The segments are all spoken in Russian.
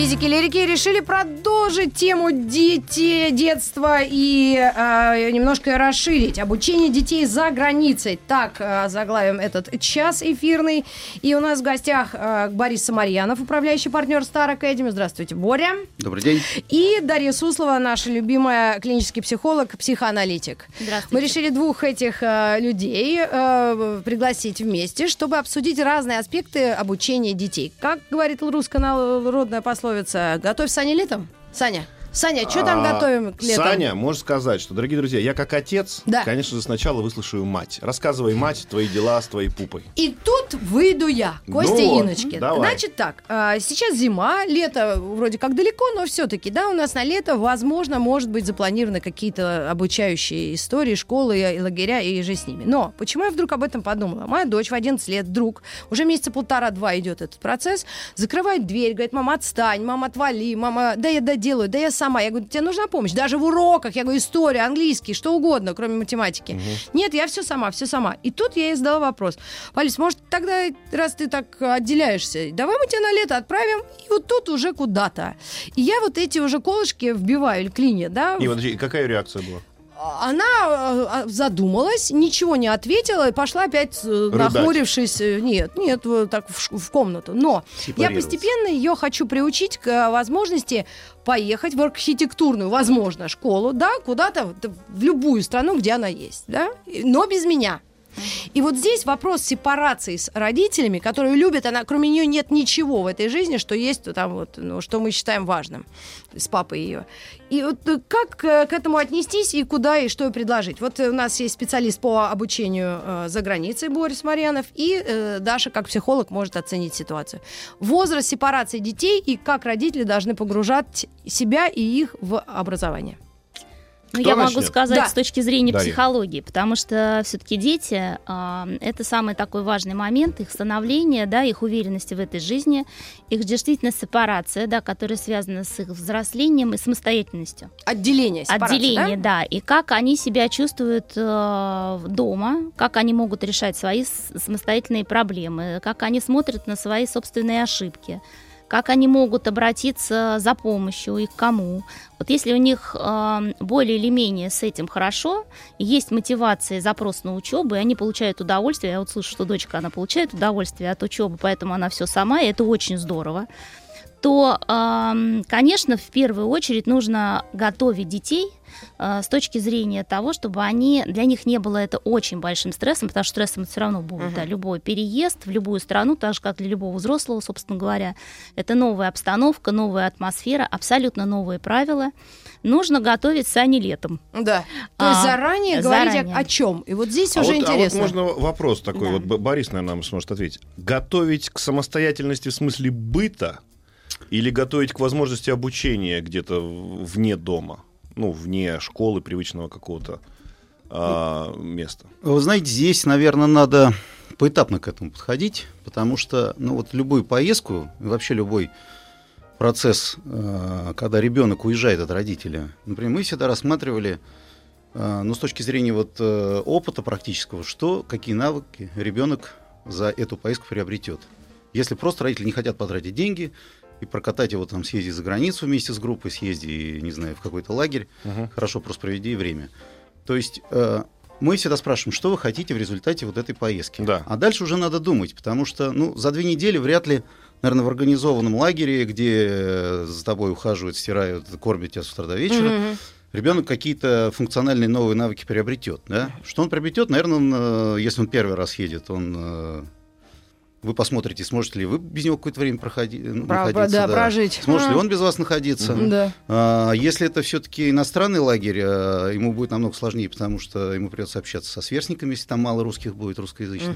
Физики лирики решили продолжить тему дети, детства и э, немножко расширить обучение детей за границей. Так э, заглавим этот час эфирный. И у нас в гостях э, Борис Самарьянов, управляющий партнер Star Academy. Здравствуйте, Боря. Добрый день. И Дарья Суслова, наша любимая клинический психолог, психоаналитик. Здравствуйте. Мы решили двух этих э, людей э, пригласить вместе, чтобы обсудить разные аспекты обучения детей. Как говорит русская народная пословица, готовь Саня летом. Саня, Саня, что там А, готовим к лету? Саня, можешь сказать, что, дорогие друзья, я как отец, Да. конечно же, сначала выслушаю мать. Рассказывай, мать, твои дела с твоей пупой. И тут выйду я, Костя Ну вот, Иночки. давай. Значит так, а, сейчас зима, лето вроде как далеко, но все-таки, да, у нас на лето, возможно, может быть запланированы какие-то обучающие истории, школы и лагеря и же с ними. Но почему я вдруг об этом подумала? Моя дочь в 11 лет вдруг, уже месяца полтора-два идет этот процесс, закрывает дверь, говорит, мама, отстань, мама, отвали, мама, да я доделаю, да я сама. Я говорю, тебе нужна помощь? Даже в уроках, я говорю, история, английский, что угодно, кроме математики. Нет, я все сама, все сама. И тут я ей задала вопрос. Полис, может, тогда, раз ты так отделяешься, давай мы тебя на лето отправим, и вот тут уже куда-то. И я вот эти уже колышки вбиваю, или клинья, да, И подожди, какая реакция была? Она э, задумалась, ничего не ответила и пошла опять, э, Рыдать. нахмурившись, э, нет, нет, так в, в комнату. Но я постепенно ее хочу приучить к возможности поехать в архитектурную, возможно, школу, да, куда-то в любую страну, где она есть, да, но без меня. И вот здесь вопрос сепарации с родителями, которые любят, она, кроме нее нет ничего в этой жизни, что есть там вот, ну, что мы считаем важным с папой ее. И вот э, как э, к этому отнестись и куда и что предложить? Вот э, у нас есть специалист по обучению э, за границей Борис Марьянов, и э, Даша как психолог может оценить ситуацию. Возраст сепарации детей и как родители должны погружать себя и их в образование. Ну, я могу начнет? сказать Да. с точки зрения Дарья. психологии, потому что все-таки дети а, это самый такой важный момент их становления, да, их уверенности в этой жизни, их действительно сепарация, да, которая связана с их взрослением и самостоятельностью. Отделение, сепарация, Отделение, да? да? и как они себя чувствуют э, дома, как они могут решать свои самостоятельные проблемы, как они смотрят на свои собственные ошибки, как они могут обратиться за помощью и к кому. Вот если у них э, более или менее с этим хорошо, есть мотивация запрос на учебу, и они получают удовольствие, я вот слышу, что дочка, она получает удовольствие от учебы, поэтому она все сама, и это очень здорово то, эм, конечно, в первую очередь нужно готовить детей с точки зрения того, чтобы они для них не было это очень большим стрессом, потому что стрессом это все равно будет, да, любой переезд в любую страну, так же как для любого взрослого, собственно говоря, это новая обстановка, новая атмосфера, абсолютно новые правила. Нужно готовить сани летом. Да. То есть А, заранее говорить заранее. о, чем. И вот здесь А уже вот, а вот интересно. можно вопрос такой, Да. вот Борис, наверное, нам сможет ответить. Готовить к самостоятельности в смысле быта или готовить к возможности обучения где-то вне дома? Ну, вне школы, привычного какого-то а, места. Вы знаете, здесь, наверное, надо поэтапно к этому подходить, потому что, ну вот любую поездку, вообще любой процесс, э, когда ребенок уезжает от родителя, например, мы всегда рассматривали, э, ну с точки зрения вот э, опыта практического, что, какие навыки ребенок за эту поездку приобретет. Если просто родители не хотят потратить деньги и прокатать его там, съездить за границу вместе с группой, съезди, не знаю, в какой-то лагерь, Мгм. хорошо просто проведи время. То есть э, мы всегда спрашиваем, что вы хотите в результате вот этой поездки. Да. А дальше уже надо думать, потому что ну, за две недели вряд ли, наверное, в организованном лагере, где э, за тобой ухаживают, стирают, кормят тебя с утра до вечера, Мгм. ребенок какие-то функциональные новые навыки приобретет. Да? Что он приобретет, наверное, он, э, если он первый раз едет, он э, Вы посмотрите, сможете ли вы без него какое-то время проходи, ну, Про- находиться. да, прожить. Сможет ли А. он без вас находиться. Да. А, Если это все-таки иностранный лагерь, а, ему будет намного сложнее, потому что ему придется общаться со сверстниками, если там мало русских будет, русскоязычных.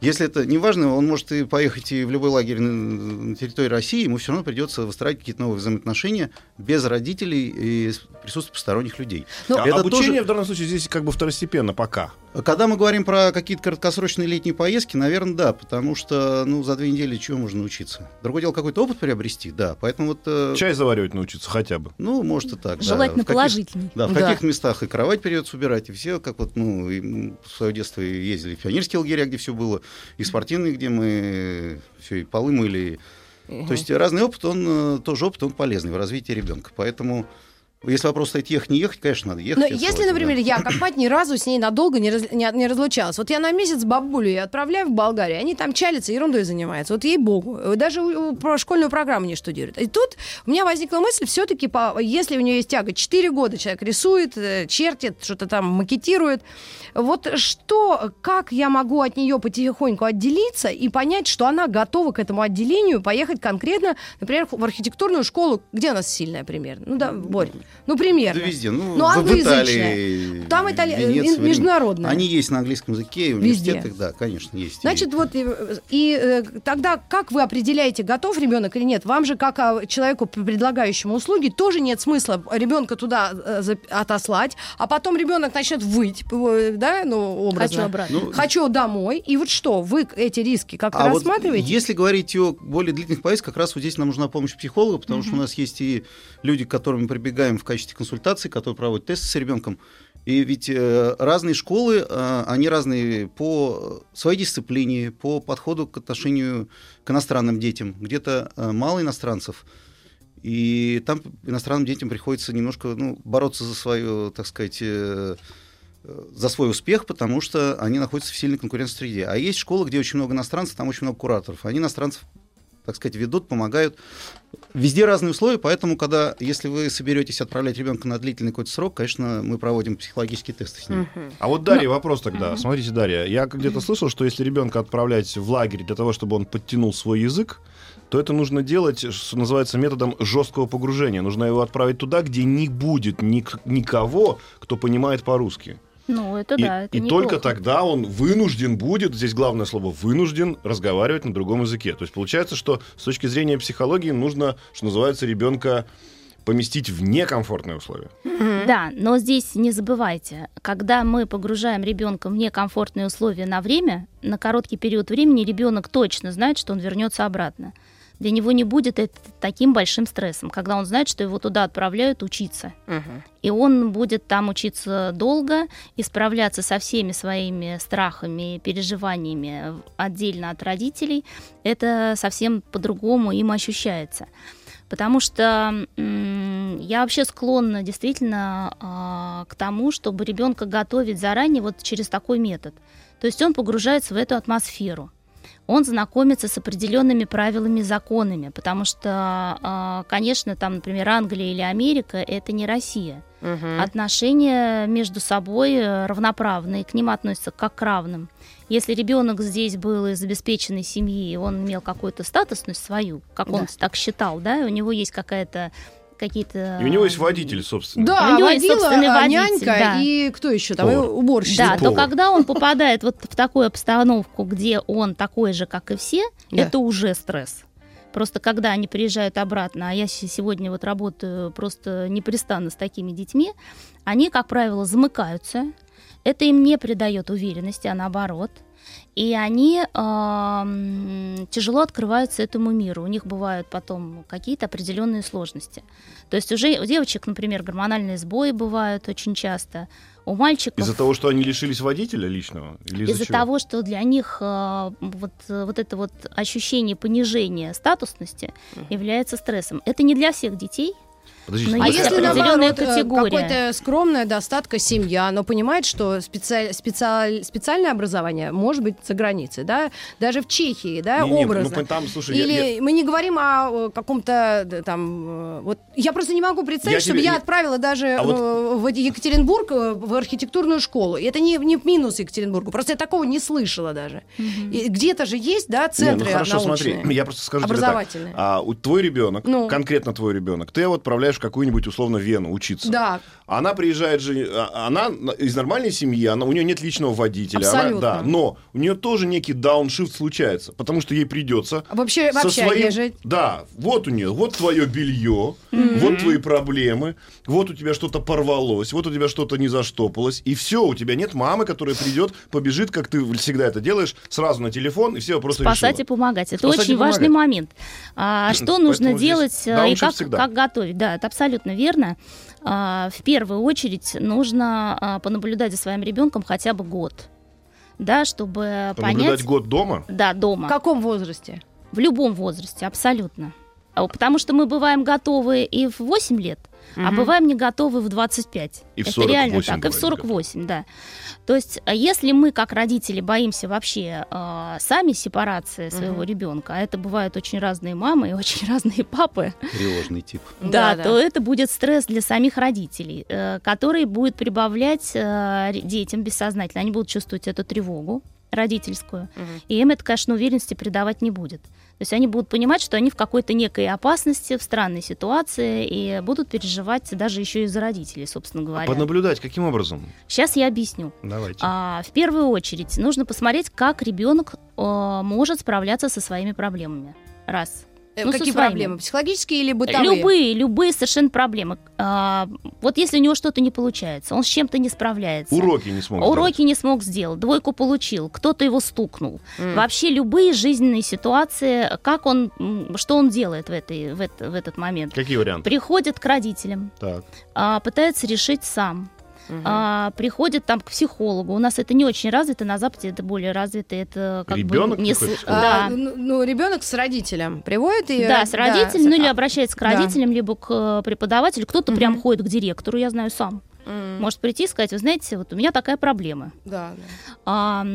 Если это неважно, он может и поехать и в любой лагерь на, на территории России, ему все равно придется выстраивать какие-то новые взаимоотношения без родителей и с присутствием посторонних людей. Ну, А это обучение тоже- в данном случае здесь как бы второстепенно пока. Когда мы говорим про какие-то краткосрочные летние поездки, наверное, да, потому что ну, за две недели чего можно научиться? Другое дело, какой-то опыт приобрести, да. Поэтому вот, э, Чай заваривать научиться хотя бы. ну, может и так. да. Желательно каких- положительный. Да, в Да. каких местах и кровать придется убирать, и все, как вот, ну, и, м, в свое детство и ездили в пионерские лагеря, где все было, и спортивные, где мы все и полы мыли. То есть разный опыт, он э, тоже опыт, он полезный в развитии ребенка. Поэтому, если вопрос стоит ехать, не ехать, конечно, надо ехать. Но если, сложно, например, да. я как мать ни разу с ней надолго не, раз- не, не разлучалась. Вот я на месяц бабулю отправляю в Болгарию, они там чалятся, ерундой занимаются. Вот ей-богу. Даже у- у- про школьную программу не штудируют. И тут у меня возникла мысль, все-таки, если у нее есть тяга, 4 года человек рисует, э, чертит, что-то там макетирует, вот что, как я могу от нее потихоньку отделиться и понять, что она готова к этому отделению поехать конкретно, например, в архитектурную школу, где она сильная примерно? Ну да, Борь, ну примерно. Да везде. Ну, Ну, англоязычная. Италии, Там Итали- Венеции, э, международная. Они есть на английском языке, в Везде. университетах, да, конечно, есть. Значит, вот и, и, э, тогда как вы определяете, готов ребенок или нет? Вам же, как а, человеку, предлагающему услуги, тоже нет смысла ребенка туда э, за- отослать, а потом ребенок начнет выть, э, да, ну, образно. Хочу обратно. Ну, Хочу домой. И вот что, вы эти риски как-то А вот рассматриваете? если говорить о более длительных поездках, как раз вот здесь нам нужна помощь психолога, потому что у нас есть и люди, к которым мы прибегаем в качестве консультации, которые проводят тесты с ребенком. И ведь э, разные школы, э, они разные по своей дисциплине, по подходу к отношению к иностранным детям. Где-то э, мало иностранцев, и там иностранным детям приходится немножко ну, бороться за свою, так сказать, э, за свой успех, потому что они находятся в сильной конкурентной среде. А есть школы, где очень много иностранцев, там очень много кураторов. Они иностранцев, так сказать, ведут, помогают. Везде разные условия, поэтому, когда, если вы соберетесь отправлять ребенка на длительный какой-то срок, конечно, мы проводим психологические тесты с ним. А вот Дарья, вопрос тогда. Смотрите, Дарья, я где-то слышал, что если ребенка отправлять в лагерь для того, чтобы он подтянул свой язык, то это нужно делать, что называется, методом жесткого погружения. Нужно его отправить туда, где не будет ник- никого, кто понимает по-русски. Ну, это И, да, это и неплохо. только тогда он вынужден будет, здесь главное слово вынужден, разговаривать на другом языке. То есть получается, что с точки зрения психологии нужно, что называется, ребенка поместить в некомфортные условия. Да, но здесь не забывайте, когда мы погружаем ребенка в некомфортные условия на время, на короткий период времени ребенок точно знает, что он вернется обратно. Для него не будет это таким большим стрессом, когда он знает, что его туда отправляют учиться. И он будет там учиться долго и справляться со всеми своими страхами, переживаниями отдельно от родителей. Это совсем по-другому им ощущается. Потому что я вообще склонна действительно а, к тому, чтобы ребенка готовить заранее вот через такой метод. То есть он погружается в эту атмосферу. Он знакомится с определенными правилами и законами, потому что, а, конечно, там, например, Англия или Америка это не Россия. Отношения между собой э, равноправные, к ним относятся как к равным. Если ребенок здесь был из обеспеченной семьи, он имел какую-то статусность свою, как он Да. так считал, да, и у него есть какая-то какие-то... И у него есть водитель, собственно. Да, У него есть водила, собственный а, водитель, нянька да. и кто еще там? Повар. Уборщица. Да, то повар. когда он попадает вот в такую обстановку, где он такой же, как и все, Да. это уже стресс. Просто когда они приезжают обратно, а я се- сегодня вот работаю просто непрестанно с такими детьми, они, как правило, замыкаются. Это им не придает уверенности, а наоборот. И они ам, тяжело открываются этому миру. У них бывают потом какие-то определенные сложности. То есть уже у девочек, например, гормональные сбои бывают очень часто. У мальчиков Из-за того, что они лишились водителя личного? Из-за, чего? того, что для них э, вот, э, вот это вот ощущение понижения статусности является стрессом. Это не для всех детей. Подождите, Но А если определенная наоборот, э, категория. какая-то скромная достатка семья, но понимает, что специаль- специаль- специальное образование может быть за границей, да, даже в Чехии, да, Не-не, образно. ну, там, слушай, я- Или я- мы не говорим о э, каком-то да, там, э, вот я просто не могу представить, Я чтобы тебе- я я- отправила даже А вот- э, в Екатеринбург э, в архитектурную школу. И это не, не минус Екатеринбургу, просто я такого не слышала даже. И где-то же есть, да, Не, ну центры хорошо, научные. смотри, я просто скажу тебе так. образовательные. А, у- твой ребенок, Ну. конкретно твой ребенок, ты его отправляешь в какую-нибудь условно Вену учиться. Да. Она приезжает же, а- она из нормальной семьи, она, у нее нет личного водителя. она- Абсолютно. да, но у нее тоже некий дауншифт случается, потому что ей придется Вообще, со вообще своим- жить. Да, вот у нее, вот твое белье, вот твои проблемы, вот у тебя что-то порвалось, вот у тебя что-то не заштопалось, и все, у тебя нет мамы, которая придет, побежит, как ты всегда это делаешь, сразу на телефон, и все вопросы Спасать решила. и помогать. Это Спасать и очень важный помогать. момент. А, что Поэтому нужно здесь делать э, и как, как готовить? Да, это абсолютно верно. А, в первую очередь нужно а, понаблюдать за своим ребенком хотя бы год. Да, чтобы Понаблюдать понять... год дома? Да, дома. В каком возрасте? В любом возрасте, абсолютно. А, Потому что мы бываем готовы и в 8 лет, а Мгм. бываем не готовы в 25. И в Это 48 реально так, и в бывает не 48, да. То есть, а если мы, как родители, боимся вообще э, сами сепарации своего Мгм. ребенка, а это бывают очень разные мамы и очень разные папы, Тревожный тип. да, Да, то это будет стресс для самих родителей, э, который будет прибавлять э, детям бессознательно. Они будут чувствовать эту тревогу родительскую, Мгм. и им это, конечно, уверенности придавать не будет. То есть они будут понимать, что они в какой-то некой опасности, в странной ситуации, и будут переживать даже еще и за родителей, собственно говоря. Понаблюдать каким образом? Сейчас я объясню. Давайте. А, в первую очередь нужно посмотреть, как ребенок э, может справляться со своими проблемами. Раз. Э, Ну, Какие проблемы? Психологические или бытовые? Любые, любые совершенно проблемы. А, вот если у него что-то не получается, он с чем-то не справляется. Уроки не смог Уроки не смог сделать, двойку получил, кто-то его стукнул. М. Вообще любые жизненные ситуации, как он, что он делает в, этой, в, это- в этот момент. Какие варианты? Приходит к родителям, Так. а, пытается решить сам. Мгм. А, приходит там к психологу. У нас это не очень развито, на Западе это более развито. Это как Ребенок бы не с- к А, да. ну, ну, ребенок с родителем приводит и Да, с родителем, ну или а, обращается к да. родителям, либо к э, преподавателю. Кто-то прям Мгм. ходит к директору, я знаю сам. м, Может прийти и сказать, вы знаете, вот у меня такая проблема. да, да. А,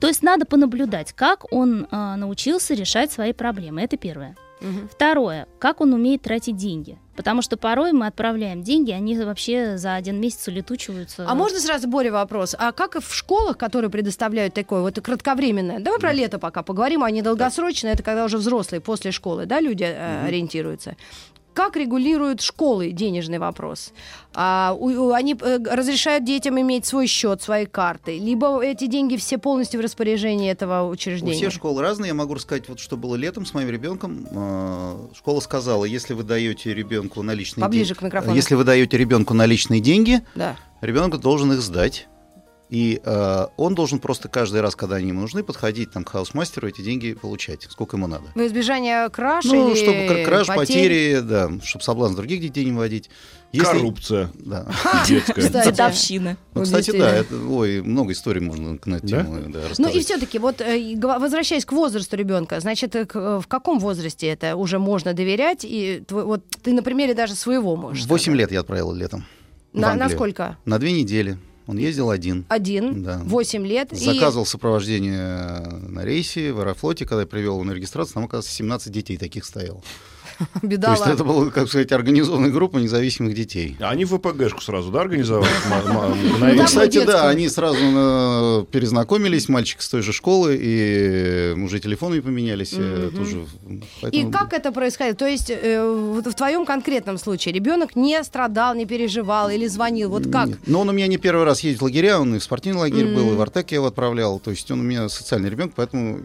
то есть надо понаблюдать, как он а, научился решать свои проблемы. Это первое. Мгм. Второе, как он умеет тратить деньги. Потому что порой мы отправляем деньги, они вообще за один месяц улетучиваются. А можно сразу, Боря, вопрос? А как и в школах, которые предоставляют такое вот кратковременное? Давай про лето пока поговорим, а не долгосрочное, это когда уже взрослые после школы, да, люди э, ориентируются. Как регулируют школы денежный вопрос? А, у- у- они э, разрешают детям иметь свой счет, свои карты, либо эти деньги все полностью в распоряжении этого У учреждения? всех школ разные. Я могу рассказать, вот что было летом с моим ребенком. Э, Школа сказала, если вы даете ребенку наличные Поближе деньги, к микрофону. если вы даете ребенку наличные деньги, Да. ребенок должен их сдать. И э, он должен просто каждый раз, когда они ему нужны, подходить там, к housemaster у, эти деньги получать, сколько ему надо. Во избежание краж Ну, или чтобы кра- краж, потерь? потери, да, чтобы соблазн других детей не вводить. Если- Коррупция Да. детская. Кстати. Дедовщина. Ну, Вот кстати, да, это, ой, много историй можно на эту Да? тему да, Ну рассказать. и все-таки, вот э, возвращаясь к возрасту ребенка, значит, э, э, в каком возрасте это уже можно доверять? И твой- вот ты на примере даже своего можешь. Восемь лет я отправил летом. На, сколько? На две недели. Он ездил один. Один, Да. восемь лет. и- Заказывал сопровождение на рейсе в Аэрофлоте, когда я привел его на регистрацию, там, оказывается, 17 детей таких стояло. То Бедала. есть это была, как сказать, организованная группа независимых детей. А Они в ВПГшку сразу, да, организовали? Ну. Ну, кстати, да, они сразу э, перезнакомились, мальчик с той же школы, и уже телефонами поменялись э. И как это происходит? То есть э, в твоем конкретном случае ребенок не страдал, не переживал или звонил. Вот как? Но он у меня не первый раз ездит в лагеря, он и в спортивный лагерь был, и в Артек я его отправлял. То есть он у меня социальный ребенок, поэтому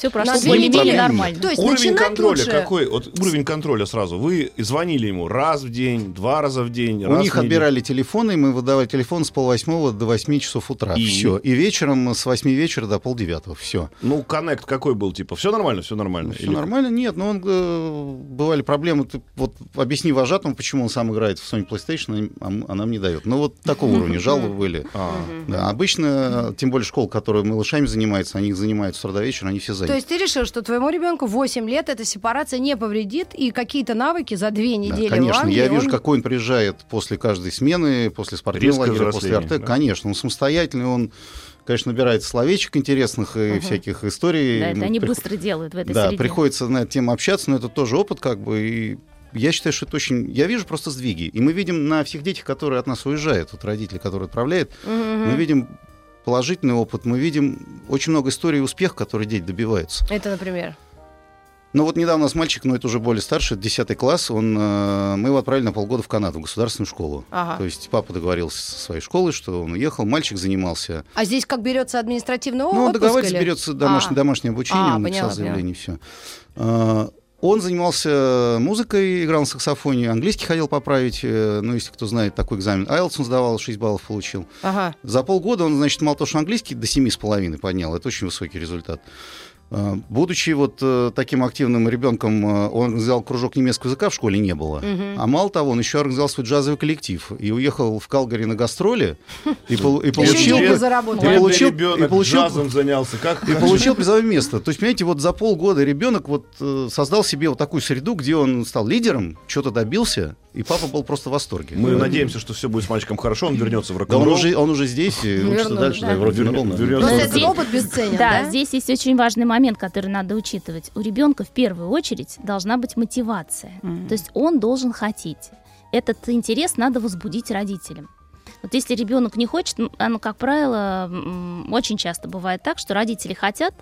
Все прошло На две более-менее недели. нормально. То есть Уровень контроля лучше. какой? Вот уровень контроля сразу. Вы звонили ему раз в день, два раза в день, у раз них в отбирали телефоны, и мы выдавали телефон с полвосьмого до восьми часов утра. И? Все. И вечером с восьми вечера до полдевятого. Все. Ну, коннект какой был, типа, все нормально, все нормально? Все Или- нормально? Нет, но он, э, бывали проблемы. Ты вот объясни вожатому, почему он сам играет в Sony PlayStation, а а нам не дает. Ну, вот такого уровня жалобы были. А. Да, обычно, тем более школ, которые малышами занимаются, они их занимают с утра до вечера, они все То То есть ты решил, что твоему ребенку 8 лет эта сепарация не повредит, и какие-то навыки за две Да, недели в конечно, Англии я вижу, он- какой он приезжает после каждой смены, после спортивного Резкое лагеря, после взросление, арте. да? Конечно, он самостоятельный, он, конечно, набирает словечек интересных и Мгм. всяких историй. Да, это Ну, они приход- быстро делают в этой Да, среде. приходится на эту тему общаться, но это тоже опыт, как бы, и я считаю, что это очень... Я вижу просто сдвиги. И мы видим на всех детях, которые от нас уезжают, вот родители, которые отправляют, Мгм. мы видим положительный опыт, мы видим очень много историй успеха, которые дети добиваются. Это, например. Ну вот недавно у нас мальчик, но это уже более старший, 10 класс, он, э, мы его отправили на полгода в Канаду, в государственную школу. Ага. То есть папа договорился со своей школой, что он уехал, мальчик занимался. А здесь как берется административный Ну, он отпуск договаривается, или? берется домашнее, А. домашнее обучение, А, он поняла, написал заявление, все. Он занимался музыкой, играл на саксофоне, английский ходил поправить, э, ну, если кто знает, такой экзамен. IELTS он сдавал, 6 баллов получил. Ага. За полгода он, значит, мало того, что английский до 7,5 поднял. Это очень высокий результат. А, Будучи вот э, таким активным ребенком, э, он взял кружок немецкого языка в школе не было. Мгм. А мало того, он еще организовал свой джазовый коллектив и уехал в Калгари на гастроли и, пол- и получил, и получил- и получил- джазом занялся. Как и получил призовое место. То есть, понимаете, вот за полгода ребенок вот э, создал себе вот такую среду, где он стал лидером, что-то добился, и папа был просто в восторге. Мы Да. надеемся, что все будет с мальчиком хорошо, он вернется в Да он уже, он уже здесь и учится дальше. да. Да, вроде Вернется- вернулся. вернется Просто в этот рок-н-ролл. опыт бесценен, Да, да? здесь есть очень важный момент, который надо учитывать. У ребенка в первую очередь должна быть мотивация. То есть он должен хотеть. Этот интерес надо возбудить родителям. Вот если ребенок не хочет, оно, как правило, очень часто бывает так, что родители хотят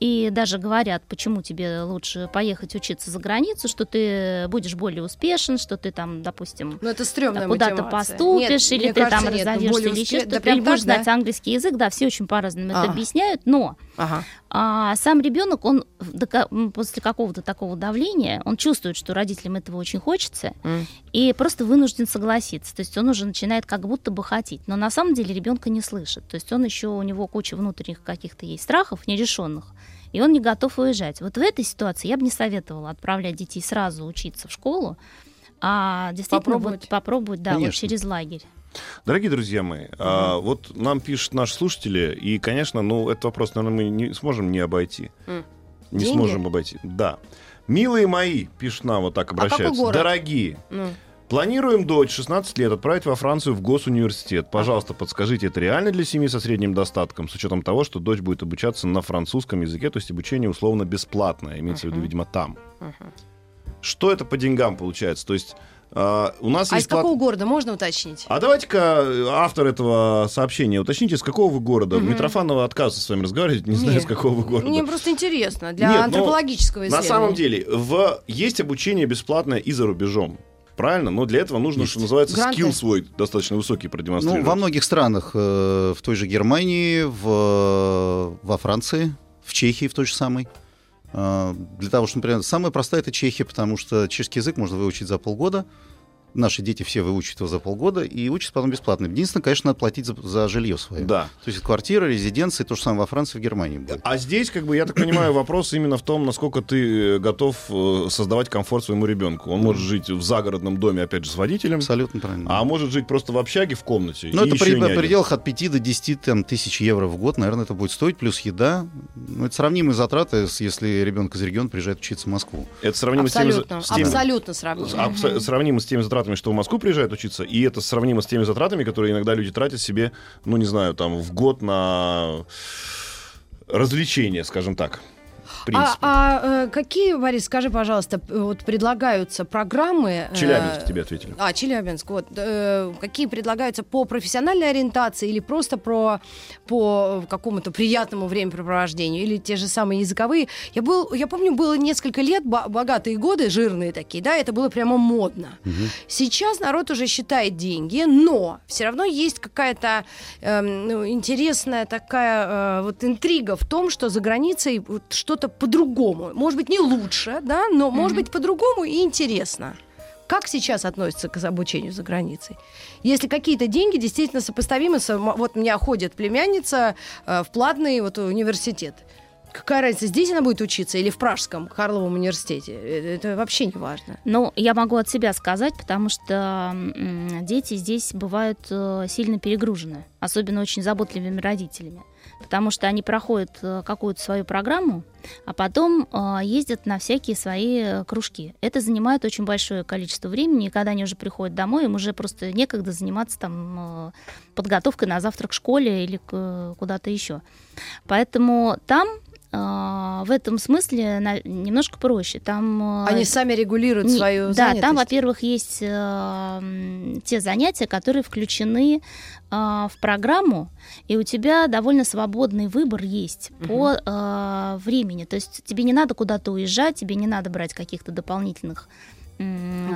и даже говорят, почему тебе лучше поехать учиться за границу, что ты будешь более успешен, что ты там, допустим, Ну, это стрёмная куда-то мотивация. поступишь, Нет, или ты кажется, там нет, разовьешься, или еще что-то, да или так, да? знать английский язык, да, все очень по-разному А. это объясняют, но Ага. а сам ребенок, он после какого-то такого давления, он чувствует, что родителям этого очень хочется, М. и просто вынужден согласиться. То есть он уже начинает как будто бы хотеть, но на самом деле ребенка не слышит. То есть он еще, у него куча внутренних каких-то есть страхов нерешенных, и он не готов уезжать. Вот в этой ситуации я бы не советовала отправлять детей сразу учиться в школу, а действительно Попробовать. вот попробовать, да, вот через лагерь. Дорогие друзья мои, а, вот нам пишут наши слушатели, и, конечно, ну, этот вопрос, наверное, мы не сможем не обойти. М. Не Деньги? сможем обойти. Да. Милые мои, пишут нам, вот так какой обращаются. город? Дорогие, Ну. Планируем дочь 16 лет отправить во Францию в госуниверситет. Пожалуйста, подскажите, это реально для семьи со средним достатком, с учетом того, что дочь будет обучаться на французском языке, то есть обучение условно бесплатное, имеется в виду, видимо, там. Мгм. Что это по деньгам получается? То есть а, у нас А есть из какого плат- города можно уточнить? а давайте-ка э, автор этого сообщения уточните, с какого вы города. Мгм. Митрофанова отказывается с вами разговаривать, не знаю, Нет. с какого вы города. Мне просто интересно, для Нет, но антропологического На исследования. самом деле, в... есть обучение бесплатное и за рубежом. Правильно? Но для этого нужно, Есть. что называется, Гранты. скилл свой достаточно высокий Ну, продемонстрировать. во многих странах, э, в той же Германии, в, во Франции, в Чехии в той же самой. Э, Для того, чтобы, например, самая простая это Чехия, потому что чешский язык можно выучить за полгода. Наши дети все выучат его за полгода и учатся потом бесплатно. Единственное, конечно, надо платить за, за жилье свое. Да. То есть квартира, резиденция, то же самое во Франции, в Германии будет. А здесь, как бы, я так понимаю, вопрос именно в том, насколько ты э, готов э, создавать комфорт своему ребенку. Он может жить в загородном доме, опять же, с водителем, Абсолютно правильно. а может жить просто в общаге в комнате. Ну, это при, в пределах от 5 до 10 там, тысяч евро в год, наверное, это будет стоить, плюс еда. Ну, это сравнимые затраты, с- если ребенок из региона приезжает учиться в Москву. Это сравнимо с теми, Абсолютно, с теми- абсолютно с- сравнимо. абс- сравнимо с теми затратами, что в Москву приезжают учиться, и это сравнимо с теми затратами, которые иногда люди тратят себе, ну, не знаю, там, в год на развлечения, скажем так. В А, принципе. а, э, какие, Борис, скажи, пожалуйста, вот предлагаются программы... э, Челябинск тебе ответили. А, Челябинск, вот. э, какие предлагаются по профессиональной ориентации или просто про, по какому-то приятному времяпрепровождению, или те же самые языковые? Я, был, я помню, было несколько лет, бо- богатые годы, жирные такие, да, это было прямо модно. Сейчас народ уже считает деньги, но все равно есть какая-то эм, ну, интересная такая э, вот интрига в том, что за границей вот что-то по-другому. Может быть, не лучше, да, но может быть по-другому и интересно. Как сейчас относятся к обучению за границей? Если какие-то деньги действительно сопоставимы с... Вот у меня ходит племянница э, в платный вот университет. Какая разница, здесь она будет учиться или в Пражском Карловом университете? Э, Это вообще не важно. Ну, я могу от себя сказать, потому что дети здесь бывают э, сильно перегружены, особенно очень заботливыми родителями. Потому что они проходят э, какую-то свою программу, а потом э, ездят на всякие свои э, кружки. Это занимает очень большое количество времени, и когда они уже приходят домой, им уже просто некогда заниматься там подготовкой на завтрак к школе или куда-то еще. Поэтому там в этом смысле немножко проще. Там э, Они сами регулируют не- свою Да, занятость. там, во-первых, есть э, те занятия, которые включены э, в программу, и у тебя довольно свободный выбор есть по э, времени. То есть тебе не надо куда-то уезжать, тебе не надо брать каких-то дополнительных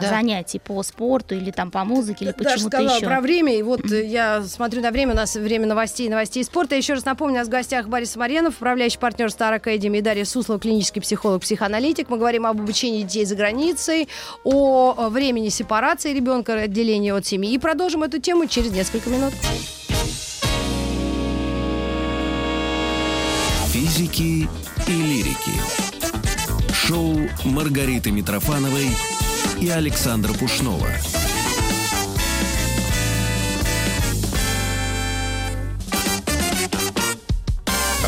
Да. занятий по спорту или там по музыке или почему-то сказала еще. про время, и вот э, я смотрю на время, у нас время новостей, новостей спорта. Еще раз напомню, у нас в гостях Борис Марьянов, управляющий партнер Star Academy, и Дарья Суслова, клинический психолог, психоаналитик. Мы говорим об обучении детей за границей, о времени сепарации ребенка, отделения от семьи. И продолжим эту тему через несколько минут. Физики и лирики. Шоу Маргариты Митрофановой и Александра Пушнова.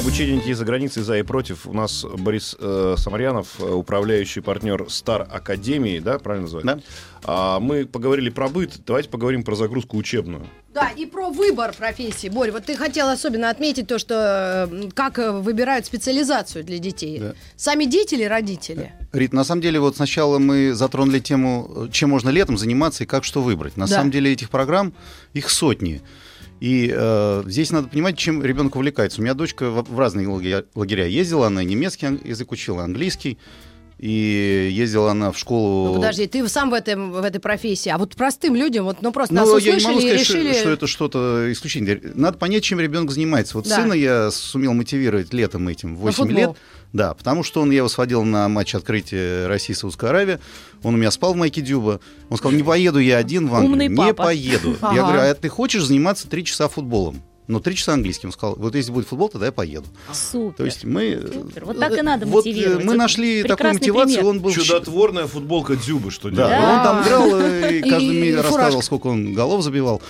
Обучение детей за границей за и против. У нас Борис э, Самарьянов, э, управляющий партнер Star Академии, да, правильно называть? Да. А, мы поговорили про быт, давайте поговорим про загрузку учебную. Да, и про выбор профессии. Борь, вот ты хотел особенно отметить то, что э, как э, выбирают специализацию для детей. Да. Сами дети или родители? Рит, на самом деле, вот сначала мы затронули тему, чем можно летом заниматься и как что выбрать. На Да. самом деле этих программ, их сотни. И э, здесь надо понимать, чем ребенок увлекается. У меня дочка в, в разные лагеря, ездила, она немецкий язык учила, английский. И ездила она в школу... Ну, подожди, ты сам в, этом, в этой профессии, а вот простым людям, вот, ну, просто Ну, нас я не услышали могу сказать, что- решили... что, это что-то исключительное. Надо понять, чем ребенок занимается. Вот Да. сына я сумел мотивировать летом этим, 8 футбол. лет. Да, потому что он, я его сводил на матч открытия России Саудовской Аравии. Он у меня спал в майке Дюба. Он сказал, не поеду я один в Англию. Умный не папа. поеду. Ага. Я говорю, а ты хочешь заниматься 3 часа футболом? Ну, 3 часа английским. Он сказал, вот если будет футбол, тогда я поеду. Супер. То есть мы... Супер. Вот так и надо вот, э, мотивировать. мы нашли такую прекрасный мотивацию, пример. он был... Чудотворная футболка Дзюбы, что Да? Да. он там играл э, и И- каждый и рассказывал, сколько он голов забивал.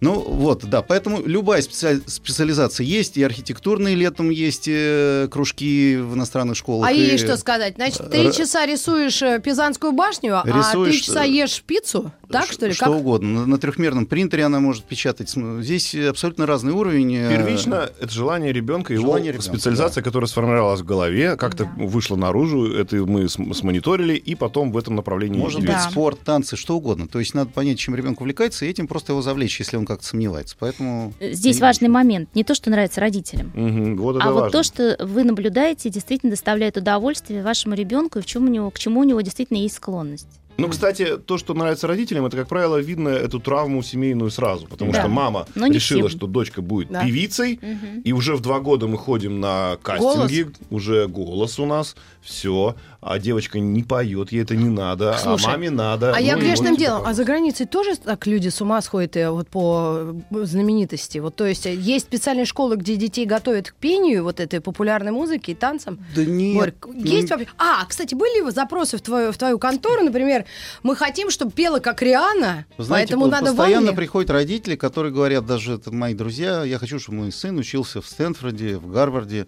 Ну вот, да, поэтому любая специализация есть, и архитектурные летом есть э, кружки в иностранных школах. А и- ей что сказать? Значит, три часа рисуешь э, Пизанскую башню, а Рисуешь, три часа э, ешь пиццу? Так, что ли? Что Как? угодно. На, на трехмерном принтере она может печатать. Здесь абсолютно разный уровень. э, Первично это желание ребенка, его Желание ребенка, специализация, которая сформировалась в голове, как-то Да. вышла наружу, это мы см- смониторили, и потом в этом направлении Может быть, Да. спорт, танцы, что угодно. То есть надо понять, чем ребенок увлекается, и этим просто его завлечь, если он как-то сомневается. Поэтому... Здесь важный момент. Не то, что нравится родителям. Мгм, вот это а вот важно. то, что вы наблюдаете, действительно доставляет удовольствие вашему ребенку, и в чем у него, к чему у него действительно есть склонность. Ну, кстати, то, что нравится родителям, это, как правило, видно эту травму семейную сразу. Потому Да. что мама Но решила, всем. что дочка будет Да. певицей, и уже в два года мы ходим на кастинги, уже голос у нас, все, а девочка не поет, ей это не надо, Слушай, а маме надо. А Ну, я грешным делом. А за границей тоже так люди с ума сходят э, вот по э, знаменитости? Вот, то есть э, есть специальные школы, где детей готовят к пению, вот этой популярной музыке и танцам? Да нет. Борь, есть вообще? А, кстати, были запросы в твою, в твою контору, например, мы хотим, чтобы пела как Риана, знаете, поэтому по- надо постоянно Англии. приходят родители, которые говорят, даже это мои друзья, я хочу, чтобы мой сын учился в Стэнфорде, в Гарварде.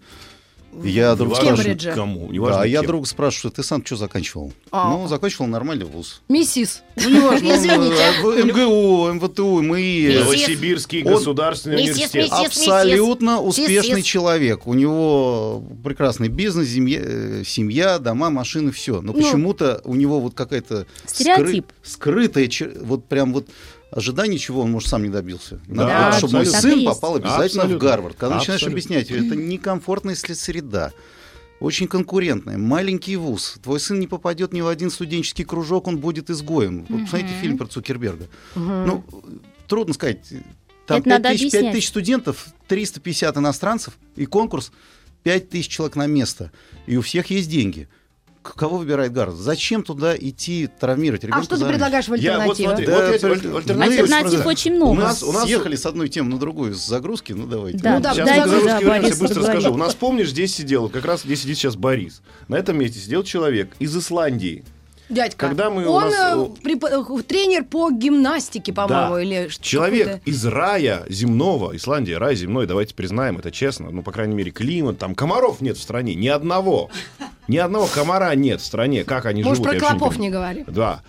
Я друг спрашиваю, кому, неважно да, а я друг спрашиваю, ты сам что заканчивал? А. Ну, заканчивал нормальный вуз. Миссис. Ну, он, Извините. э, МГУ, МВТУ, МИИ. Новосибирский государственный университет. Абсолютно успешный человек. У него прекрасный бизнес, семья, э, семья дома, машины, все. Но Ну. почему-то у него вот какая-то Стереотип. скры- скрытая, вот прям вот ожидание, чего он, может, сам не добился. Да, Надо, Да, чтобы мой сын попал обязательно Абсолютно. в Гарвард. Когда начинаешь Абсолютно. объяснять, это некомфортная среда. Очень конкурентная, маленький вуз. Твой сын не попадет ни в один студенческий кружок, он будет изгоем. Вот Посмотрите фильм про Цукерберга. Ну, трудно сказать. Там Это надо 5 тысяч, объяснять. 5 тысяч студентов, 350 иностранцев и конкурс 5 тысяч человек на место. И у всех есть деньги. К- Кого выбирает Гарвард? Зачем туда идти травмировать ребенка? А что ты предлагаешь в Я вот альтернативу? смотри, Да, вот я тебе при- аль- альтернативу Альтернатив очень У много. нас, у нас Съехали с одной темы на другую с загрузки, ну давайте. Да, Ну да, Сейчас да, русский вариант Борис я быстро договорит. скажу. У нас, помнишь, здесь сидел, как раз здесь сидит сейчас Борис. На этом месте сидел человек из Исландии. Дядька. Когда мы у Он нас, э, э, препо- тренер по гимнастике, по-моему, Да. или Человек какой-то. из рая земного, Исландия, рай земной, давайте признаем это честно, ну, по крайней мере, климат, там комаров нет в стране, ни одного. Ни одного комара нет в стране. Как они Может, живут? про я вообще клопов понимаю. не говори. Да.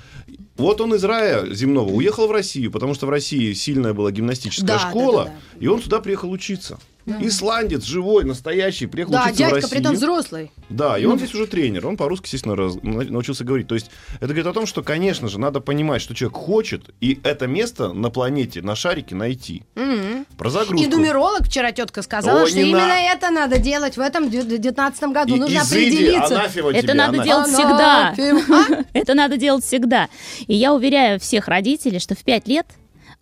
Вот он из рая земного уехал в Россию, потому что в России сильная была гимнастическая Да, школа, да, да, и он сюда приехал учиться. Исландец, живой, настоящий, приехал Да, учиться в дядька, Россию. при этом взрослый. Да, и Ну. он здесь уже тренер, он по-русски, естественно, раз- на- научился говорить. То есть это говорит о том, что, конечно же, надо понимать, что человек хочет, и это место на планете, на шарике найти. Мгм. Про загрузку. И нумеролог вчера тетка сказала, О, что именно на- это надо делать в этом 2019 году. И- Нужно изыди, определиться. анафема Это тебе, надо анафема. делать всегда. Анафема. Это надо делать всегда. И я уверяю всех родителей, что в 5 лет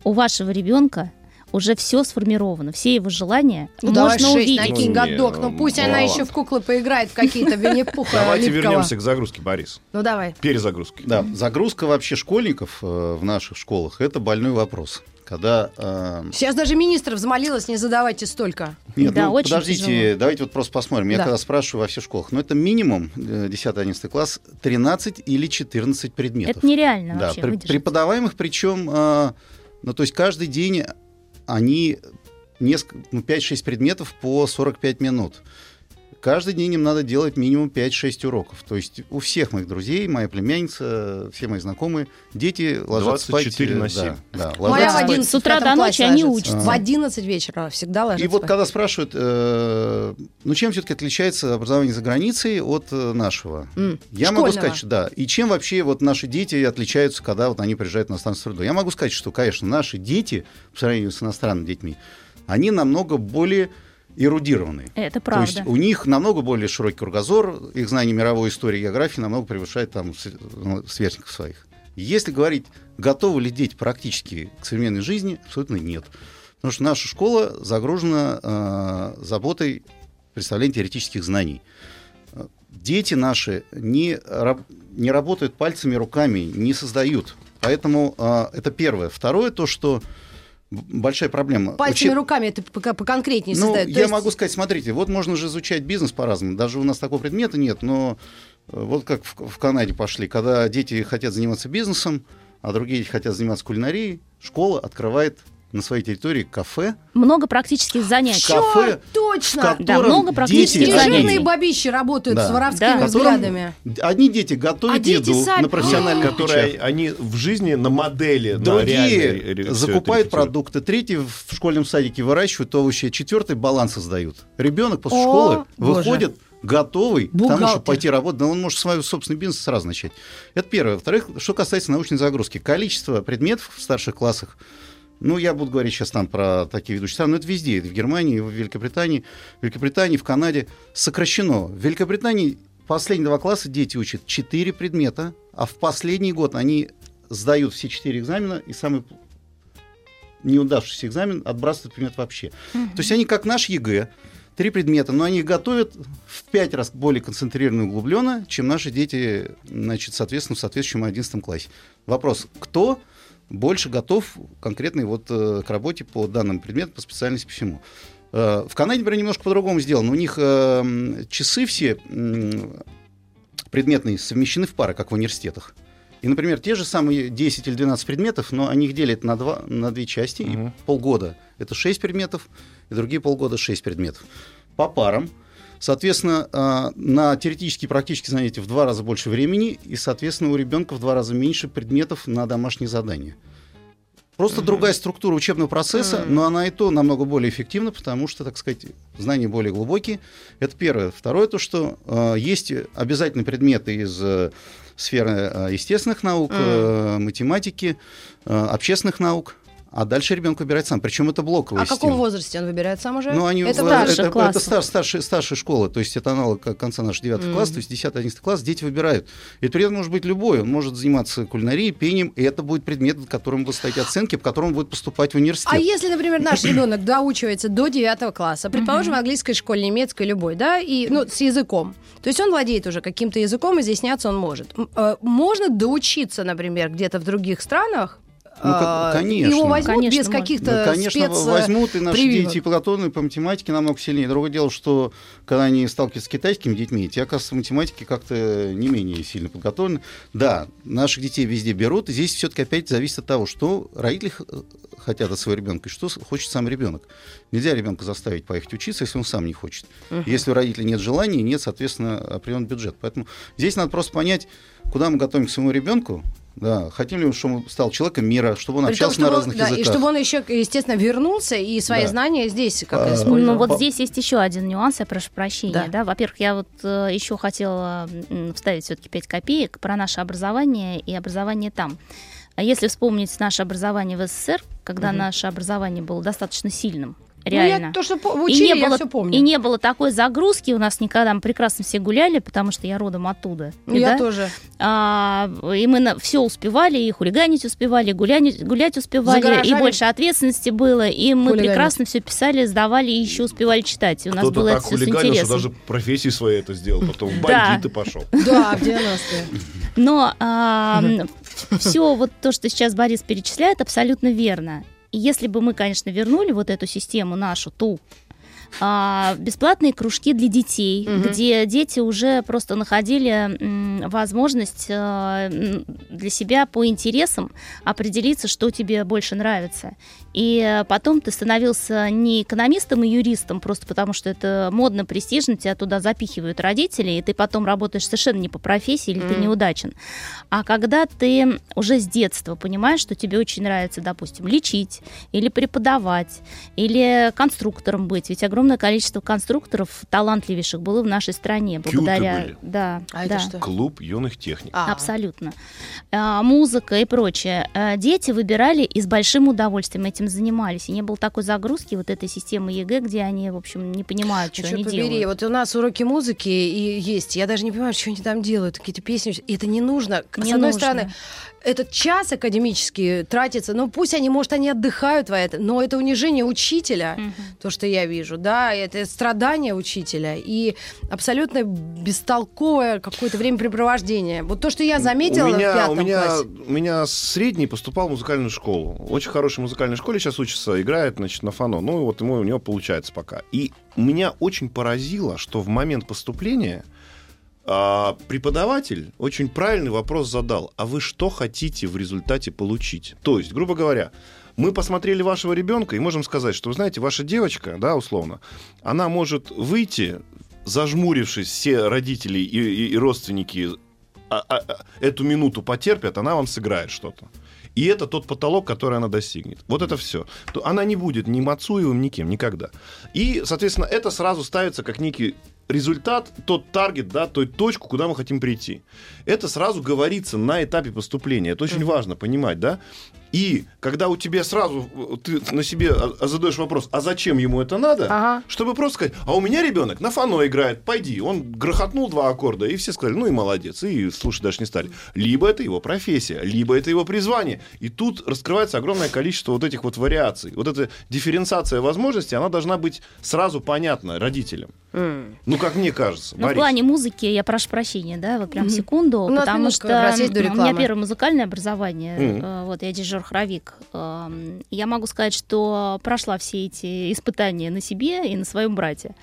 у вашего ребенка уже все сформировано, все его желания Ну, давай можно шесть увидеть. накинь, Ну, не, годок. Ну, пусть она мало. еще в куклы поиграет в какие-то Винни-Пуха Давайте вернемся к загрузке, Борис. Ну, давай. Перезагрузки. Да, загрузка вообще школьников э, в наших школах это больной вопрос. Когда э, Сейчас даже министр взмолилась, не задавайте столько. Нет, Да, ну, очень подождите, тяжело. давайте вот просто посмотрим. Я Да. когда спрашиваю во всех школах, ну это минимум э, 10-11 класс 13 или 14 предметов. Это нереально да, вообще при- выдержать. преподаваемых, причем, э, ну то есть каждый день они несколько, ну, 5-6 предметов по 45 минут. Каждый день им надо делать минимум 5-6 уроков. То есть у всех моих друзей, моя племянница, все мои знакомые, дети ложатся 24 спать. на э, 7. Да, да, Моя в ложатся спать. 11 С утра в до ночи они ложится. учатся. В 11 вечера всегда ложится. И вот спать. когда спрашивают, э, ну чем все-таки отличается образование за границей от э, нашего? М, Я могу школьного. сказать, что да. И чем вообще вот наши дети отличаются, когда вот они приезжают на иностранную среду? Я могу сказать, что, конечно, наши дети, по сравнению с иностранными детьми, они намного более эрудированные. Это То есть правда. у них намного более широкий кругозор, их знание мировой истории и географии намного превышает там ну, сверстников своих. Если говорить, готовы ли дети практически к современной жизни, абсолютно нет. Потому что наша школа загружена э, заботой представления теоретических знаний. Дети наши не, не работают пальцами, руками, не создают. Поэтому э, это первое. Второе, то, что большая проблема. Пальцами, Учеб- руками это поконкретнее ну, создает. То я есть- могу сказать, смотрите, вот можно же изучать бизнес по-разному. Даже у нас такого предмета нет, но э, вот как в, в Канаде пошли, когда дети хотят заниматься бизнесом, а другие хотят заниматься кулинарией, школа открывает на своей территории кафе, Много практических занятий. Ка- кафе, Чё? Точно! Да, много практических дети, занятий. жирные бабищи работают Да. с воровскими Да. взглядами. одни дети готовят А дети еду сами- на профессиональных Которые печах. они в жизни на модели, на Другие это закупают продукты, третьи в школьном садике выращивают овощи, четвертый балансы сдают. Ребенок после О, школы боже. выходит готовый к тому, Бухгалтер. чтобы пойти работать, да он может свой собственный бизнес сразу начать. Это первое. Во-вторых, что касается научной загрузки. Количество предметов в старших классах, ну, я буду говорить сейчас там про такие ведущие страны, но это везде, в Германии, в Великобритании, в Великобритании, в Канаде сокращено. В Великобритании последние два класса дети учат 4 предмета, а в последний год они сдают все 4 экзамена, и самый неудавшийся экзамен отбрасывают предмет вообще. То есть они как наш ЕГЭ, три предмета, но они их готовят в пять раз более концентрированно и углубленно, чем наши дети, значит, соответственно, в соответствующем 11 классе. Вопрос, кто больше готов конкретно вот э, к работе по данным предметам, по специальности, по всему. Э, В Канаде, например, немножко по-другому сделано. У них э, часы все предметные совмещены в пары, как в университетах. И, например, те же самые 10 или 12 предметов, но они их делят на, два, на две части, Мгм. и полгода это 6 предметов, и другие полгода 6 предметов. По парам. Соответственно, а, на теоретические и практические занятия в два раза больше времени, и, соответственно, у ребенка в два раза меньше предметов на домашние задания. Просто другая структура учебного процесса, Мгм. но она и то намного более эффективна, потому что, так сказать, знания более глубокие. Это первое. Второе, то, что э, есть обязательные предметы из э, сферы э, естественных наук, э, математики, э, общественных наук, а дальше ребенок выбирает сам. Причем это блоковая А в каком возрасте он выбирает сам уже? Ну, они, это старше. старших это, классов. это стар- старшая, старшая школа, то есть это аналог конца нашего 9 Мгм. класса, то есть 10-11 класс, дети выбирают. И предмет может быть любой, он может заниматься кулинарией, пением, и это будет предмет, которым будут ставить оценки, по которому будет поступать в университет. А если, например, наш ребенок доучивается до 9 класса, предположим, в английской школе, немецкой, любой, да, и, ну, с языком, то есть он владеет уже каким-то языком, изъясняться он может. Э, Можно доучиться, например, где-то в других странах, Ну, как- конечно. Его возьмут Конечно, без каких-то Да, конечно, спец... возьмут, и наши прививок. дети и и по математике намного сильнее. Другое дело, что когда они сталкиваются с китайскими детьми, те, оказывается, в математике как-то не менее сильно подготовлены. Да, наших детей везде берут, и здесь все-таки опять зависит от того, что родители х- хотят от своего ребенка, и что хочет сам ребенок. Нельзя ребенка заставить поехать учиться, если он сам не хочет. Если у родителей нет желания, нет, соответственно, определенный бюджет. Поэтому здесь надо просто понять, куда мы готовим к своему ребенку. Да, хотим ли мы, чтобы он стал человеком мира, чтобы он При том, общался на чтобы он- разных да, языках. И чтобы он еще, естественно, вернулся и свои Да. знания здесь как А, использовал. Ну вот По- здесь есть еще один нюанс, я прошу прощения. Да. Да. Во-первых, я вот э, еще хотела вставить все-таки 5 копеек про наше образование и образование там. А если вспомнить наше образование в СССР, когда Мгм. наше образование было достаточно сильным, Ну, реально. я то, что по- и учили, не, я было, все помню. и не было такой загрузки у нас никогда. Мы прекрасно все гуляли, потому что я родом оттуда. Ну, И я да, тоже. а, и мы все успевали, и хулиганить успевали, и гулянить, гулять успевали, и Загоражали. больше ответственности было, и мы Хулиганить. прекрасно все писали, сдавали, и еще успевали читать. И у нас Кто-то было так это все с хулиганил, что даже профессии своей это сделал, потом в бандиты пошел. Да, в 90-е. Но все вот то, что сейчас Борис перечисляет, абсолютно верно. И если бы мы, конечно, вернули вот эту систему нашу, ту, а, бесплатные кружки для детей, Мгм. где дети уже просто находили м, возможность а, для себя по интересам определиться, что тебе больше нравится. И потом ты становился не экономистом и юристом, просто потому что это модно, престижно, тебя туда запихивают родители, и ты потом работаешь совершенно не по профессии, или ты Мгм. неудачен. А когда ты уже с детства понимаешь, что тебе очень нравится, допустим, лечить, или преподавать, или конструктором быть, ведь огромное количество конструкторов талантливейших было в нашей стране КЮТы благодаря... были. Да, А это да. что? Клуб юных техников. А. Абсолютно. А, музыка и прочее. А, дети выбирали и с большим удовольствием этим занимались. И не было такой загрузки вот этой системы ЕГЭ, где они, в общем, не понимают, что Ну, они чёрт побери, делают. вот у нас уроки музыки и есть. Я даже не понимаю, что они там делают, какие-то песни. И это не нужно. Не С одной нужно. стороны, этот час академический тратится, ну пусть они, может, они отдыхают, во это, но это унижение учителя, Мгм. то, что я вижу, да, это страдание учителя и абсолютно бестолковое какое-то времяпрепровождение. Вот то, что я заметила у меня, в пятом у меня, классе. у меня средний поступал в музыкальную школу. Очень хорошей музыкальной школе сейчас учится, играет, значит, на фано. Ну, и вот ему, у него получается пока. И меня очень поразило, что в момент поступления а, преподаватель очень правильный вопрос задал. А вы что хотите в результате получить? То есть, грубо говоря, мы посмотрели вашего ребенка и можем сказать, что, вы знаете, ваша девочка, да, условно, она может выйти, зажмурившись, все родители и, и- и родственники а- а- а, эту минуту потерпят, она вам сыграет что-то. И это тот потолок, который она достигнет. Вот это все. То она не будет ни Мацуевым, никем, никогда. И, соответственно, это сразу ставится как некий результат, тот таргет, да, той точку, куда мы хотим прийти. Это сразу говорится на этапе поступления. Это очень важно понимать, да. И когда у тебя сразу э, ты на себе а- а задаешь вопрос, а зачем ему это надо, Ага. чтобы просто сказать, а у меня ребенок на фано играет, пойди. Он грохотнул два аккорда, и все сказали, ну и молодец, и слушать даже не стали. Либо это его профессия, либо это его призвание. И тут раскрывается огромное количество вот этих вот вариаций. Вот эта дифференциация возможностей, она должна быть сразу понятна родителям. М. Ну, как мне кажется. Ну, в плане музыки, я прошу прощения, да, вот прям Мгм. секунду, У нас потому минутка что у меня первое музыкальное образование, э, вот, я дирижер-хоровик. Эм, Я могу сказать, что прошла все эти испытания на себе и на своем брате.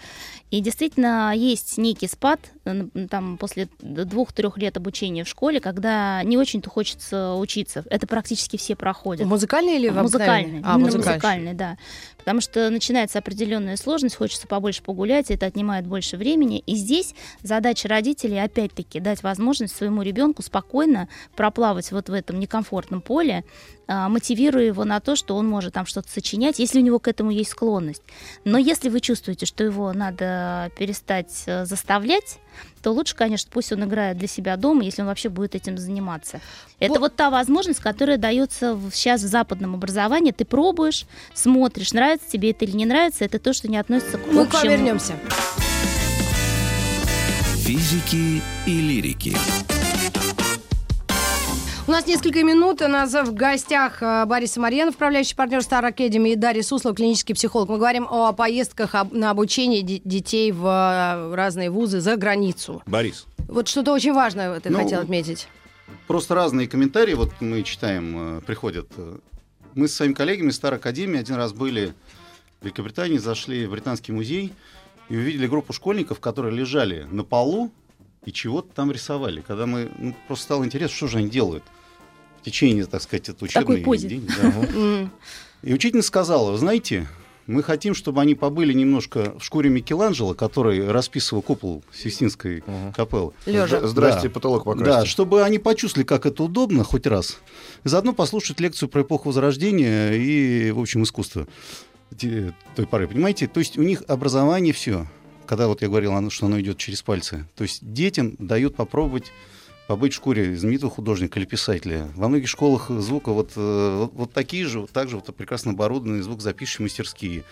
И действительно есть некий спад э, там, после двух-трех лет обучения в школе, когда не очень-то хочется учиться. Это практически все проходят. Музыкальный или в Музыкальный? А, именно музыкальный. музыкальный, да. Потому что начинается определенная сложность, хочется побольше погулять, это отнимает больше времени. И здесь задача родителей, опять-таки, дать возможность своему ребенку спокойно проплавать вот в этом некомфортном поле, а, мотивируя его на то, что он может там что-то сочинять, если у него к этому есть склонность. Но если вы чувствуете, что его надо перестать э, заставлять, то лучше, конечно, пусть он играет для себя дома, если он вообще будет этим заниматься. Это Вот- вот та возможность, которая дается сейчас в западном образовании. Ты пробуешь, смотришь, нравится тебе это или не нравится, это то, что не относится к Мы к вам общему. вернемся. Физики и лирики. У нас несколько минут. У нас в гостях э, Борис Самарьянов, управляющий партнер Star Academy, и Дарья Суслов, клинический психолог. Мы говорим о поездках на обучение де- детей в э, разные вузы за границу. Борис, Вот что-то очень важное ты Ну, хотел отметить. просто разные комментарии, вот мы читаем, э, приходят. Мы с своими коллегами из Старой Академии один раз были в Великобритании, зашли в Британский музей и увидели группу школьников, которые лежали на полу и чего-то там рисовали. Когда мы, ну, просто стало интересно, что же они делают течение, так сказать, учебного позе. день. да. И учительница сказала, вы знаете, мы хотим, чтобы они побыли немножко в шкуре Микеланджело, который расписывал купол Систинской капеллы. Лежа. Здра- Здрасте, Да. потолок Да, покрасьте. чтобы они почувствовали, как это удобно хоть раз. И заодно послушать лекцию про эпоху Возрождения и, в общем, искусство той поры. Понимаете? То есть у них образование все. Когда вот я говорил, что оно идет через пальцы. То есть детям дают попробовать побыть в шкуре знаменитого художника или писателя. Во многих школах звука вот, э, вот, такие же, вот так же вот прекрасно оборудованные звукозаписывающие мастерские.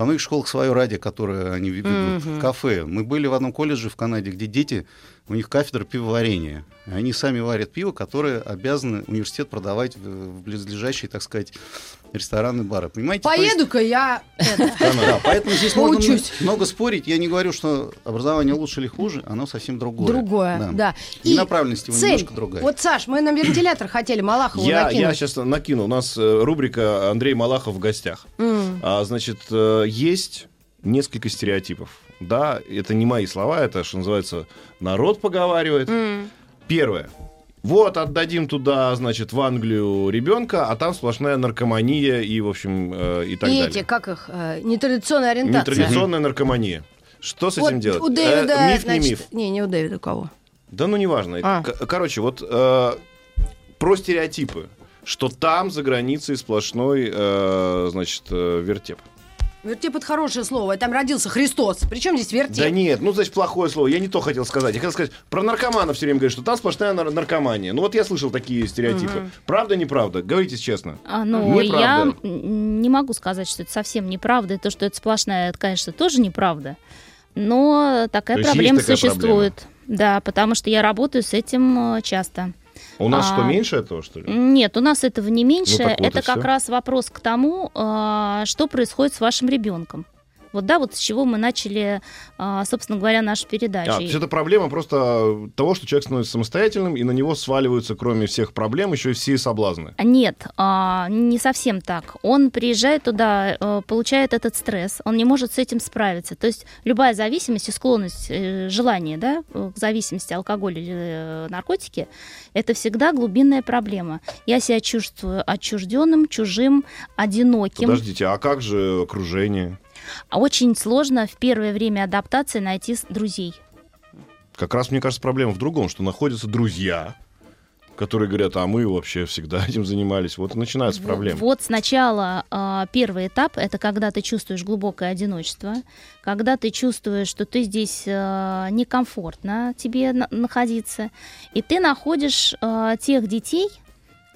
Во многих школах свое радио, которое они ведут в кафе. Мы были в одном колледже в Канаде, где дети, у них кафедра пивоварения. И Они сами варят пиво, которое обязаны университет продавать в, в близлежащие, так сказать, рестораны, бары. Понимаете? Есть- Поеду-ка я да, поэтому здесь можно много спорить. Я не говорю, что образование лучше или хуже, оно совсем другое. другое. Да. И направленность его цель. немножко другая. Вот, Саш, мы на вентилятор хотели Малахову Я, накинуть. я сейчас накину. У нас э, рубрика Андрей Малахов в гостях. А, значит, э, есть несколько стереотипов. Да, это не мои слова, это, что называется, народ поговаривает. М. Первое. Вот, отдадим туда, значит, в Англию ребенка, а там сплошная наркомания и, в общем, э, и так И далее. эти, как их, э, нетрадиционная ориентация. Нетрадиционная наркомания. Что с Вот этим делать? У Дэвида, Э, миф, значит, не миф. Не, не у Дэвида, у кого? Да ну неважно. А. Короче, вот э, про стереотипы, что там за границей сплошной, э, значит, э, вертеп. Вертеп это хорошее слово. Там родился Христос. Причем здесь вертеп? Да нет, ну, значит, плохое слово. Я не то хотел сказать. Я хотел сказать, про наркоманов все время говорят, что там сплошная нар- наркомания. Ну, вот я слышал такие стереотипы. Правда, неправда? Говорите честно. А, ну, Неправда. я не могу сказать, что это совсем неправда. И то, что это сплошная, это, конечно, тоже неправда. Но такая проблема есть такая существует. Да, потому что я работаю с этим э, часто. У нас А. что, меньше этого, что ли? Нет, у нас этого не меньше. так вот это как всё. раз вопрос к тому, а, что происходит с вашим ребенком. Вот да, вот с чего мы начали, а, собственно говоря, нашу передачу. А, то есть это проблема просто того, что человек становится самостоятельным, и на него сваливаются, кроме всех проблем, еще и все соблазны. Нет, а, не совсем так. Он приезжает туда, э, получает этот стресс, он не может с этим справиться. То есть любая зависимость и склонность, э, желание да, к зависимости, алкоголь или э, наркотики, это всегда глубинная проблема. Я себя чувствую отчужденным, чужим, одиноким. Подождите, а как же окружение? А Очень сложно в первое время адаптации найти друзей. Как раз, мне кажется, проблема в другом, что находятся друзья, которые говорят, а мы вообще всегда этим занимались. Вот и начинаются проблемы. Вот сначала а, первый этап это когда ты чувствуешь глубокое одиночество, когда ты чувствуешь, что ты здесь а, некомфортно тебе на- находиться, и ты находишь а, тех детей,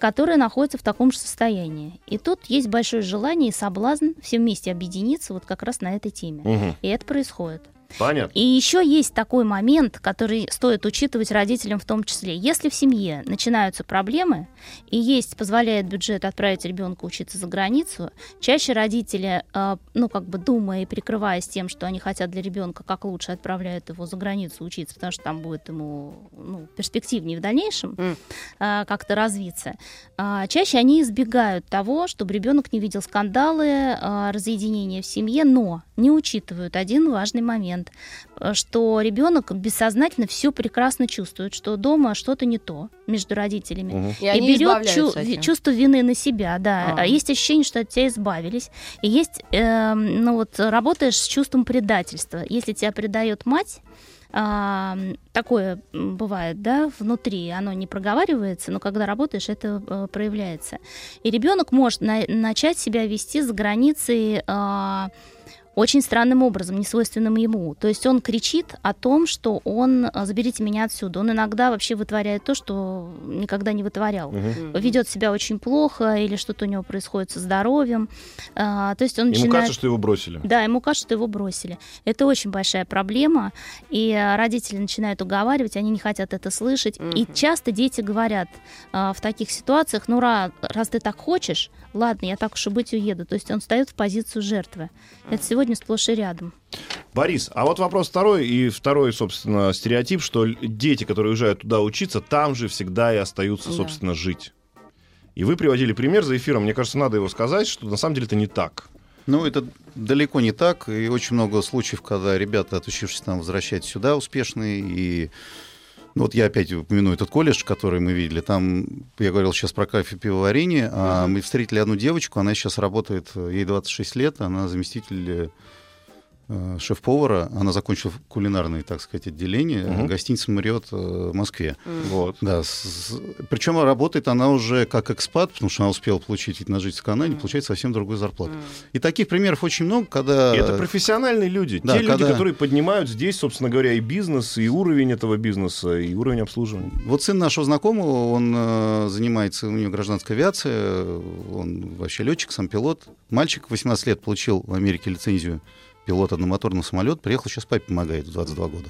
которые находятся в таком же состоянии. И тут есть большое желание и соблазн все вместе объединиться вот как раз на этой теме. Мгм. И это происходит. Понятно. И еще есть такой момент, который стоит учитывать родителям в том числе. Если в семье начинаются проблемы, и есть, позволяет бюджет отправить ребенка учиться за границу, чаще родители, э, ну, как бы думая и прикрываясь тем, что они хотят для ребенка как лучше, отправляют его за границу учиться, потому что там будет ему ну, перспективнее в дальнейшем э, как-то развиться, а, чаще они избегают того, чтобы ребенок не видел скандалы, разъединения в семье, но не учитывают один важный момент, э, что ребенок бессознательно все прекрасно чувствует, что дома что-то не то между родителями. Мгм. И И, берет чу- чувство вины на себя, да. А. А Есть ощущение, что от тебя избавились. И есть, эм, ну вот, работаешь с чувством предательства. Если тебя предает мать, а, такое бывает, да, внутри, оно не проговаривается, но когда работаешь, это э, проявляется. И ребенок может на- начать себя вести за границей а, очень странным образом, несвойственным ему. То есть он кричит о том, что он а, «заберите меня отсюда». Он иногда вообще вытворяет то, что никогда не вытворял. Мгм. Ведет себя очень плохо или что-то у него происходит со здоровьем. А, то есть он Ему начинает... кажется, что его бросили. Да, ему кажется, что его бросили. Это очень большая проблема, и а, родители начинают уговаривать, они не хотят это слышать. И Мгм. часто дети говорят а, в таких ситуациях, ну, ра- раз ты так хочешь, ладно, я так уж и быть уеду. То есть он встает в позицию жертвы. Это сегодня сплошь и рядом. Борис, а вот вопрос второй, и второй, собственно, стереотип, что дети, которые уезжают туда учиться, там же всегда и остаются, Да. собственно, жить. И вы приводили пример за эфиром, мне кажется, надо его сказать, что на самом деле это не так. Ну, это далеко не так. И очень много случаев, когда ребята, отучившись там, возвращаются сюда успешные. И ну, вот я опять упомяну этот колледж, который мы видели. Там, я говорил сейчас про кафе пивоварение, а мы встретили одну девочку, она сейчас работает, ей 26 лет, она заместитель э, шеф-повара. Она закончила кулинарное, так сказать, отделение Мгм. гостиницы «Мариот» э, в Москве. Вот. Да, причем работает она уже как экспат, потому что она успела получить вид на жительство в Канаде, получает совсем другую зарплату. И таких примеров очень много, когда... И это профессиональные люди. да, Те люди, когда- которые поднимают здесь, собственно говоря, и бизнес, и уровень этого бизнеса, и уровень обслуживания. Вот сын нашего знакомого, он э, занимается, у него гражданская авиация, он вообще летчик, сам пилот. Мальчик 18 лет получил в Америке лицензию пилот одномоторного самолета, приехал, сейчас папе помогает в 22 года.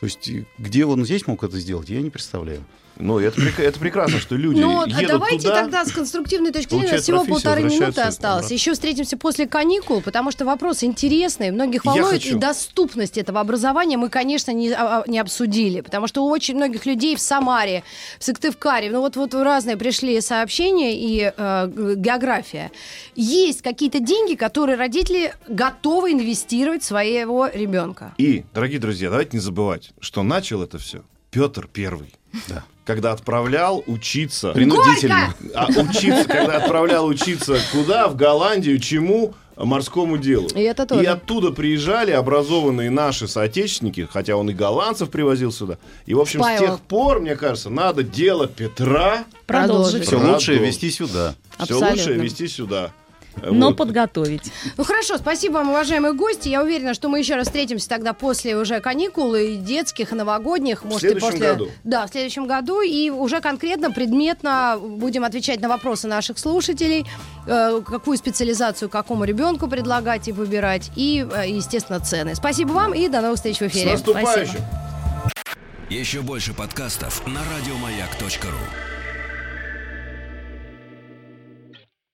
То есть где он здесь мог это сделать, я не представляю. Ну, это, это прекрасно, что люди Ну, а едут давайте туда. тогда с конструктивной точки зрения. Всего полторы минуты осталось. обратно. Еще встретимся после каникул, потому что вопрос интересный. Многих волнует и доступность этого образования мы, конечно, не, а, а, не обсудили. Потому что у очень многих людей в Самаре, в Сыктывкаре, ну вот, вот разные пришли сообщения и э, география. Есть какие-то деньги, которые родители готовы инвестировать в своего ребенка. И, дорогие друзья, давайте не забывать, что начал это все Петр Первый. Да. Когда отправлял учиться... Принудительно. А учиться, когда отправлял учиться куда? В Голландию, чему? Морскому делу. И это тоже. И оттуда приезжали образованные наши соотечественники, хотя он и голландцев привозил сюда. И, в общем, с Спаивал. тех пор, мне кажется, надо дело Петра Продолжить. Все Правда. лучше вести сюда. все Абсолютно. лучше вести сюда. Но Вот. подготовить. Ну хорошо, спасибо вам, уважаемые гости. Я уверена, что мы еще раз встретимся тогда после уже каникул и детских, и новогодних. Может, и следующем после... году. Да, в следующем году. И уже конкретно, предметно будем отвечать на вопросы наших слушателей. э, какую специализацию какому ребенку предлагать и выбирать. И, э, естественно, цены. Спасибо вам и до новых встреч в С эфире. наступающим! Еще больше подкастов на радиомаяк.ру.